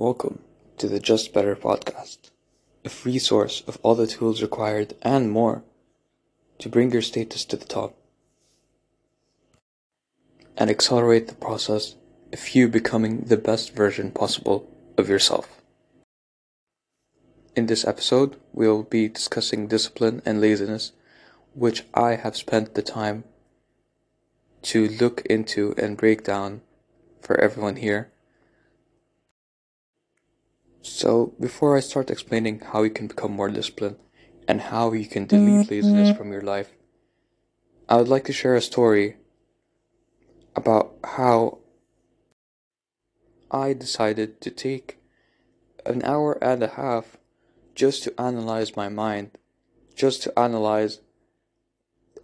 Welcome to the Just Better podcast, a free source of all the tools required and more to bring your status to the top and accelerate the process of you becoming the best version possible of yourself. In this episode, we'll be discussing discipline and laziness, which I have spent the time to look into and break down for everyone here so, before I start explaining how you can become more disciplined and how you can delete mm-hmm. laziness from your life, I would like to share a story about how I decided to take an hour and a half just to analyze my mind, just to analyze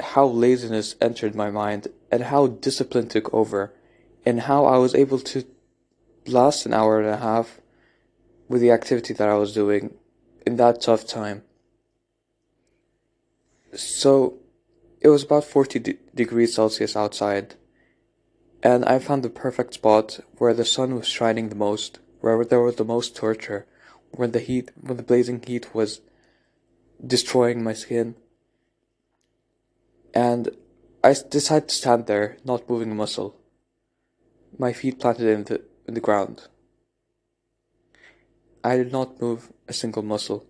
how laziness entered my mind and how discipline took over, and how I was able to last an hour and a half with the activity that I was doing in that tough time. So it was about 40 de- degrees Celsius outside, and I found the perfect spot where the sun was shining the most, where there was the most torture, where the heat, when the blazing heat was destroying my skin. And I decided to stand there, not moving a muscle, my feet planted in the, in the ground. I did not move a single muscle.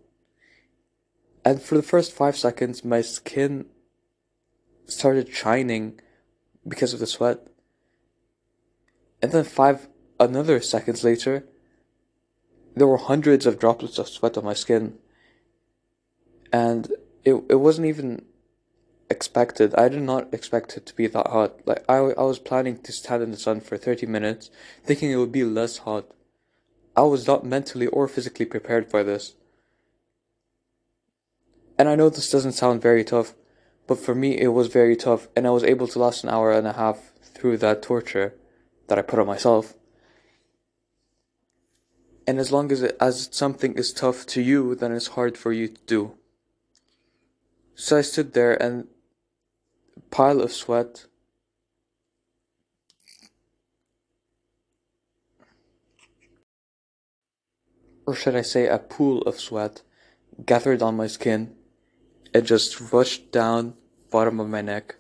And for the first five seconds, my skin started shining because of the sweat. And then five another seconds later, there were hundreds of droplets of sweat on my skin. And it it wasn't even expected. I did not expect it to be that hot. Like I I was planning to stand in the sun for 30 minutes, thinking it would be less hot. I was not mentally or physically prepared for this. And I know this doesn't sound very tough, but for me it was very tough, and I was able to last an hour and a half through that torture that I put on myself. And as long as it, as something is tough to you, then it's hard for you to do. So I stood there and pile of sweat or should I say a pool of sweat, gathered on my skin. It just rushed down bottom of my neck,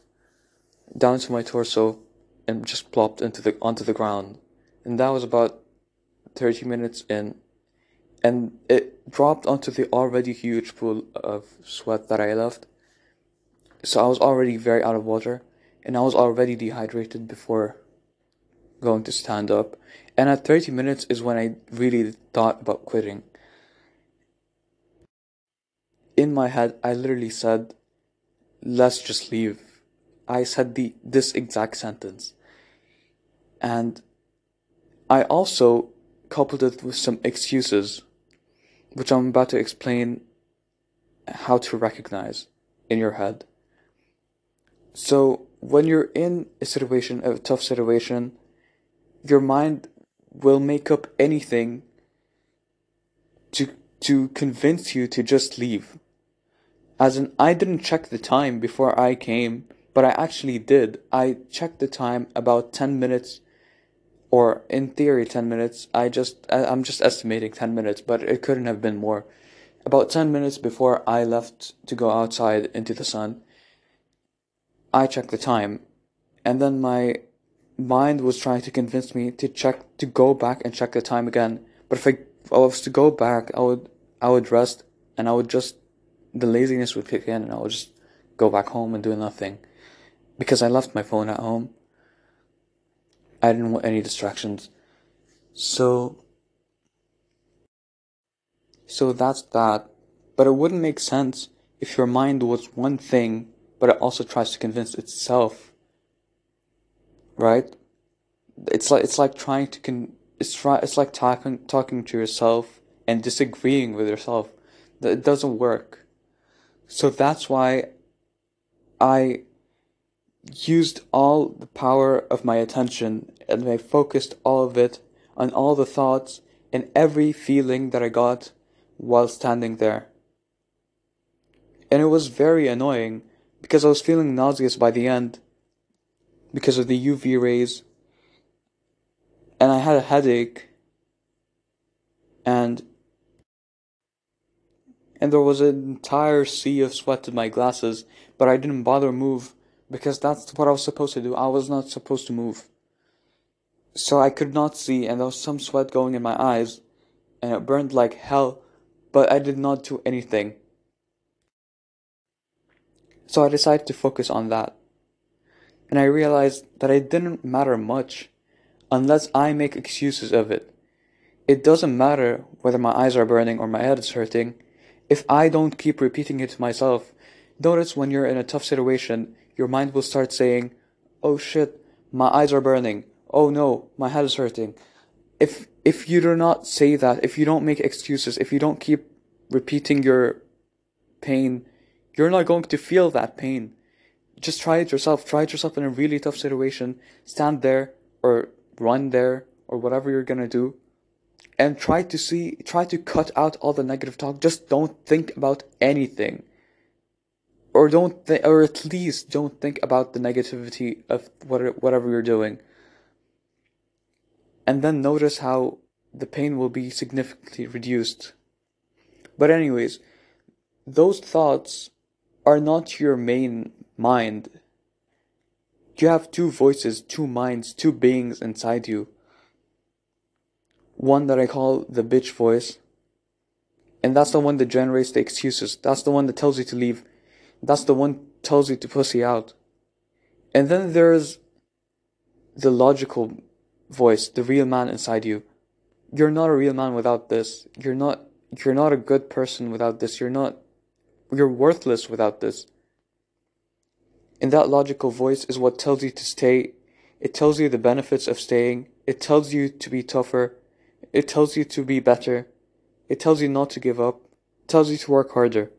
down to my torso, and just plopped into the onto the ground. And that was about thirty minutes in, and it dropped onto the already huge pool of sweat that I left. So I was already very out of water, and I was already dehydrated before going to stand up. And at 30 minutes is when I really thought about quitting. In my head, I literally said, let's just leave. I said the this exact sentence. And I also coupled it with some excuses, which I'm about to explain how to recognize in your head. So when you're in a situation, a tough situation, your mind will make up anything to to convince you to just leave. As in, I didn't check the time before I came, but I actually did. I checked the time about 10 minutes, or in theory 10 minutes. I just, I'm just estimating 10 minutes, but it couldn't have been more. About 10 minutes before I left to go outside into the sun, I checked the time, and then my mind was trying to convince me to check to go back and check the time again. But if I, if I was to go back, I would I would rest and I would just the laziness would kick in and I would just go back home and do nothing because I left my phone at home. I didn't want any distractions. So so that's that. But it wouldn't make sense if your mind was one thing but it also tries to convince itself right? It's like it's like trying to con. It's try. It's like talking talking to yourself and disagreeing with yourself. That It doesn't work. So that's why I used all the power of my attention and I focused all of it on all the thoughts and every feeling that I got while standing there. And it was very annoying because I was feeling nauseous by the end because of the UV rays, and I had a headache. and and there was an entire sea of sweat in my glasses, but I didn't bother move because that's what I was supposed to do. I was not supposed to move. So I could not see, and there was some sweat going in my eyes, and it burned like hell, but I did not do anything. So I decided to focus on that. And I realized that it didn't matter much unless I make excuses of it. It doesn't matter whether my eyes are burning or my head is hurting if I don't keep repeating it to myself. Notice when you're in a tough situation, your mind will start saying, Oh shit, my eyes are burning. Oh no, my head is hurting. If, if you do not say that, if you don't make excuses, if you don't keep repeating your pain, you're not going to feel that pain. Just try it yourself. Try it yourself in a really tough situation. Stand there or run there or whatever you're gonna do and try to see, try to cut out all the negative talk. Just don't think about anything or don't th- or at least don't think about the negativity of what, whatever you're doing and then notice how the pain will be significantly reduced but anyways those thoughts are not your main mind you have two voices two minds two beings inside you one that i call the bitch voice and that's the one that generates the excuses that's the one that tells you to leave that's the one tells you to pussy out. And then there's the logical voice, the real man inside you. You're not a real man without this. You're not you're not a good person without this. You're not you're worthless without this. And that logical voice is what tells you to stay. It tells you the benefits of staying. It tells you to be tougher. It tells you to be better. It tells you not to give up. It tells you to work harder.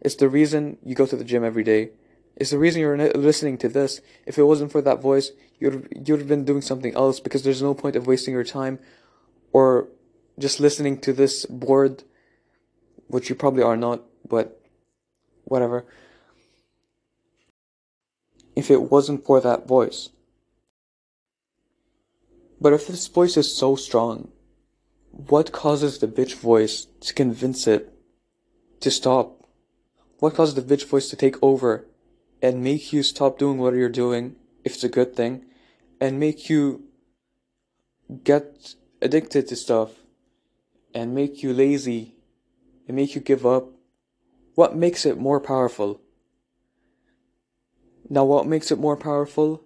It's the reason you go to the gym every day. It's the reason you're listening to this. If it wasn't for that voice, you'd you'd have been doing something else because there's no point of wasting your time or just listening to this bored, which you probably are not, but whatever. If it wasn't for that voice. But if this voice is so strong, what causes the bitch voice to convince it to stop? What causes the bitch voice to take over and make you stop doing what you're doing, if it's a good thing, and make you get addicted to stuff, and make you lazy, and make you give up? What makes it more powerful? Now, what makes it more powerful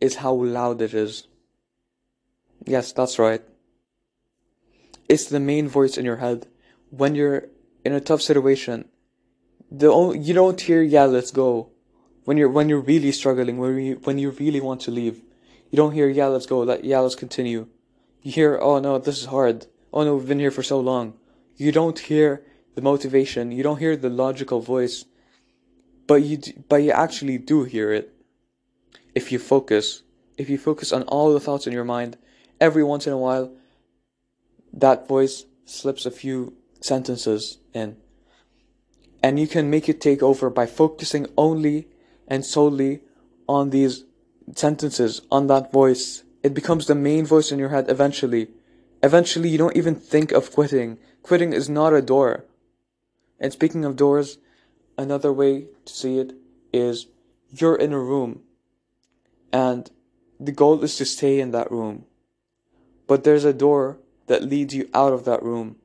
is how loud it is. Yes, that's right. It's the main voice in your head. When you're in a tough situation, the only, you don't hear yeah let's go. When you're when you're really struggling when you when you really want to leave you don't hear yeah let's go. Let, yeah let's continue. You hear oh no this is hard. Oh no we've been here for so long. You don't hear the motivation. You don't hear the logical voice but you but you actually do hear it if you focus if you focus on all the thoughts in your mind every once in a while that voice slips a few sentences in and you can make it take over by focusing only and solely on these sentences, on that voice. It becomes the main voice in your head eventually. Eventually, you don't even think of quitting. Quitting is not a door. And speaking of doors, another way to see it is you're in a room and the goal is to stay in that room. But there's a door that leads you out of that room.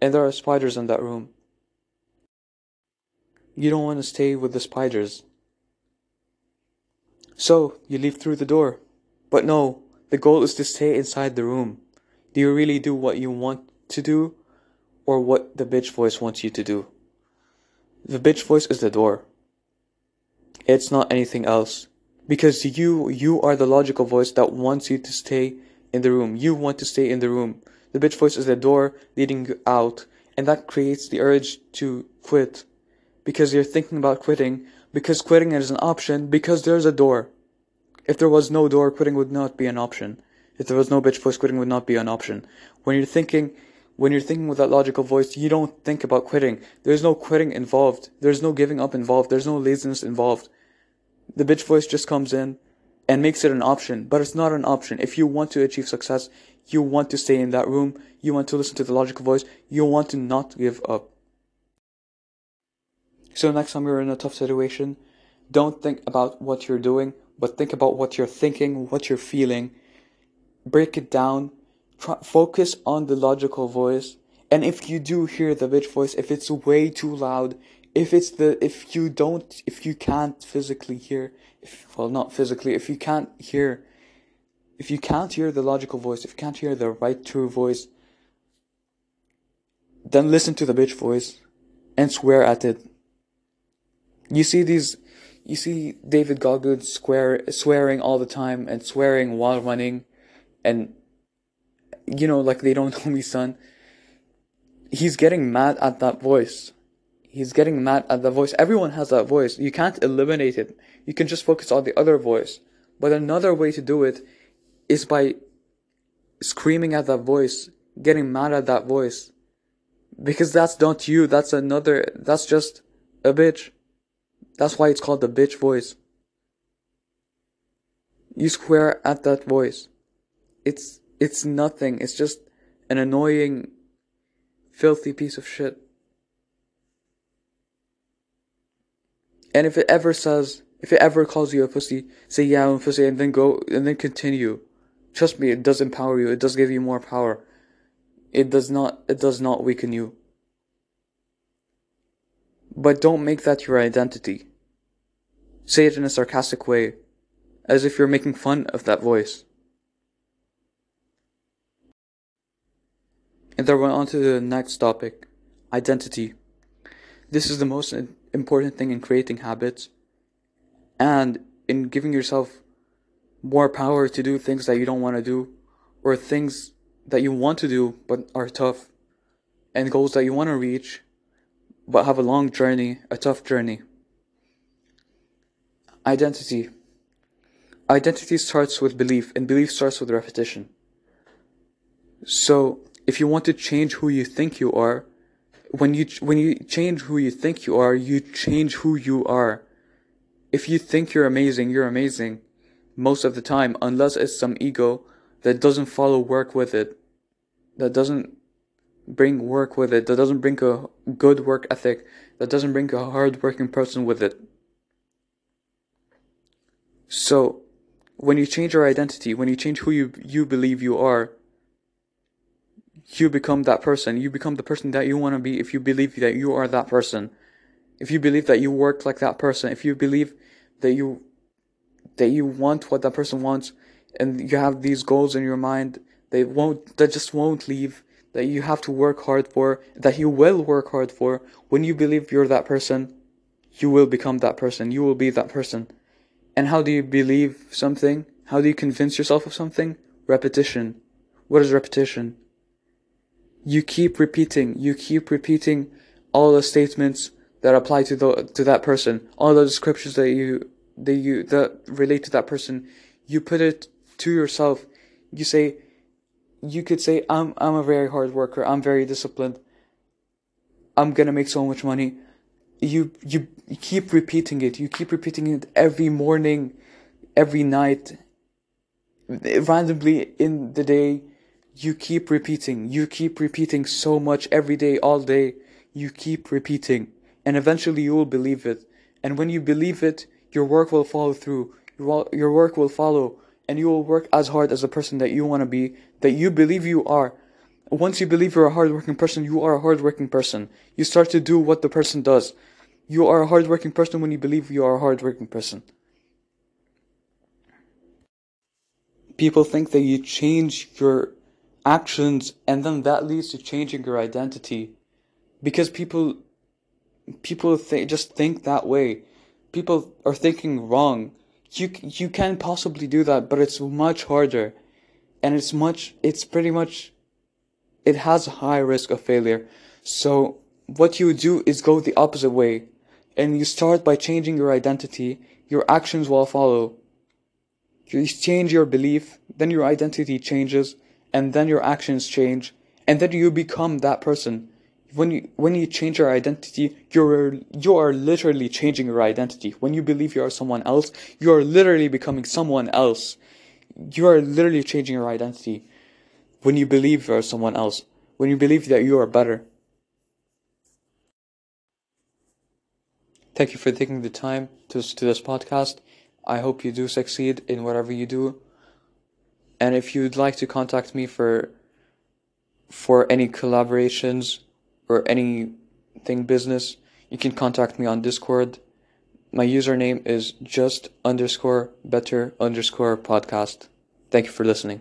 And there are spiders in that room. You don't want to stay with the spiders. So, you leave through the door. But no, the goal is to stay inside the room. Do you really do what you want to do, or what the bitch voice wants you to do? The bitch voice is the door. It's not anything else. Because you, you are the logical voice that wants you to stay in the room. You want to stay in the room. The bitch voice is the door leading you out, and that creates the urge to quit because you're thinking about quitting, because quitting is an option, because there's a door. If there was no door, quitting would not be an option. If there was no bitch voice, quitting would not be an option. When you're thinking, when you're thinking with that logical voice, you don't think about quitting. There's no quitting involved. There's no giving up involved. There's no laziness involved. The bitch voice just comes in and makes it an option, but it's not an option. If you want to achieve success, You want to stay in that room. You want to listen to the logical voice. You want to not give up. So next time you're in a tough situation, don't think about what you're doing, but think about what you're thinking, what you're feeling. Break it down. Try, focus on the logical voice. And if you do hear the bitch voice, if it's way too loud, if it's the if you don't if you can't physically hear if well not physically if you can't hear if you can't hear the logical voice if you can't hear the right true voice then listen to the bitch voice and swear at it you see these you see David Goggins swear swearing all the time and swearing while running and you know like they don't know me son he's getting mad at that voice he's getting mad at the voice. Everyone has that voice. You can't eliminate it. You can just focus on the other voice. But another way to do it is by screaming at that voice, getting mad at that voice. Because that's not you, that's another, that's just a bitch. That's why it's called the bitch voice. You swear at that voice. It's, it's nothing. It's just an annoying, filthy piece of shit. And if it ever says, if it ever calls you a pussy, say yeah, I'm a pussy, and then go, and then continue. Trust me, it does empower you. It does give you more power. It does not, it does not weaken you. But don't make that your identity. Say it in a sarcastic way, as if you're making fun of that voice. And then we're on to the next topic identity. This is the most important thing in creating habits and in giving yourself more power to do things that you don't want to do or things that you want to do but are tough and goals that you want to reach but have a long journey, a tough journey. Identity. Identity starts with belief and belief starts with repetition. So, if you want to change who you think you are, when you when you change who you think you are, you change who you are. If you think you're amazing, you're amazing most of the time, unless it's some ego that doesn't follow work with it, that doesn't bring work with it, that doesn't bring a good work ethic, that doesn't bring a hard working person with it. So, when you change your identity, when you change who you, you believe you are, you become that person. You become the person that you want to be if you believe that you are that person. If you believe that you work like that person, if you believe that you that you want what that person wants and you have these goals in your mind they won't that just won't leave that you have to work hard for that you will work hard for when you believe you're that person you will become that person. You will be that person. And how do you believe something? How do you convince yourself of something? Repetition. What is repetition you keep repeating, you keep repeating all the statements that apply to the to that person, all the descriptions that you that you that relate to that person. You put it to yourself. You say, you could say, I'm I'm a very hard worker. I'm very disciplined. I'm gonna make so much money. You you, you keep repeating it. You keep repeating it every morning, every night, randomly in the day you keep repeating, you keep repeating so much every day, all day, you keep repeating, and eventually you will believe it. And when you believe it, your work will follow through, your, your work will follow, and you will work as hard as the person that you want to be, that you believe you are. Once you believe you're a hardworking person, you are a hardworking person. You start to do what the person does. You are a hardworking person when you believe you are a hardworking person. People think that you change your actions and then that leads to changing your identity. Because people people th- just think that way. People are thinking wrong. You you can possibly do that but it's much harder. And it's much it's pretty much it has a high risk of failure. So what you do is go the opposite way. And you start by changing your identity. Your actions will follow. You change your belief then your identity changes and then your actions change, and then you become that person. When you when you change your identity, you're you are literally changing your identity. When you believe you are someone else, you are literally becoming someone else. You are literally changing your identity. when you believe you're someone else, when you believe that you are better. Thank you for taking the time to, to this podcast. I hope you do succeed in whatever you do. And if you'd like to contact me for for any collaborations or anything business, you can contact me on Discord. My username is just underscore better underscore podcast. Thank you for listening.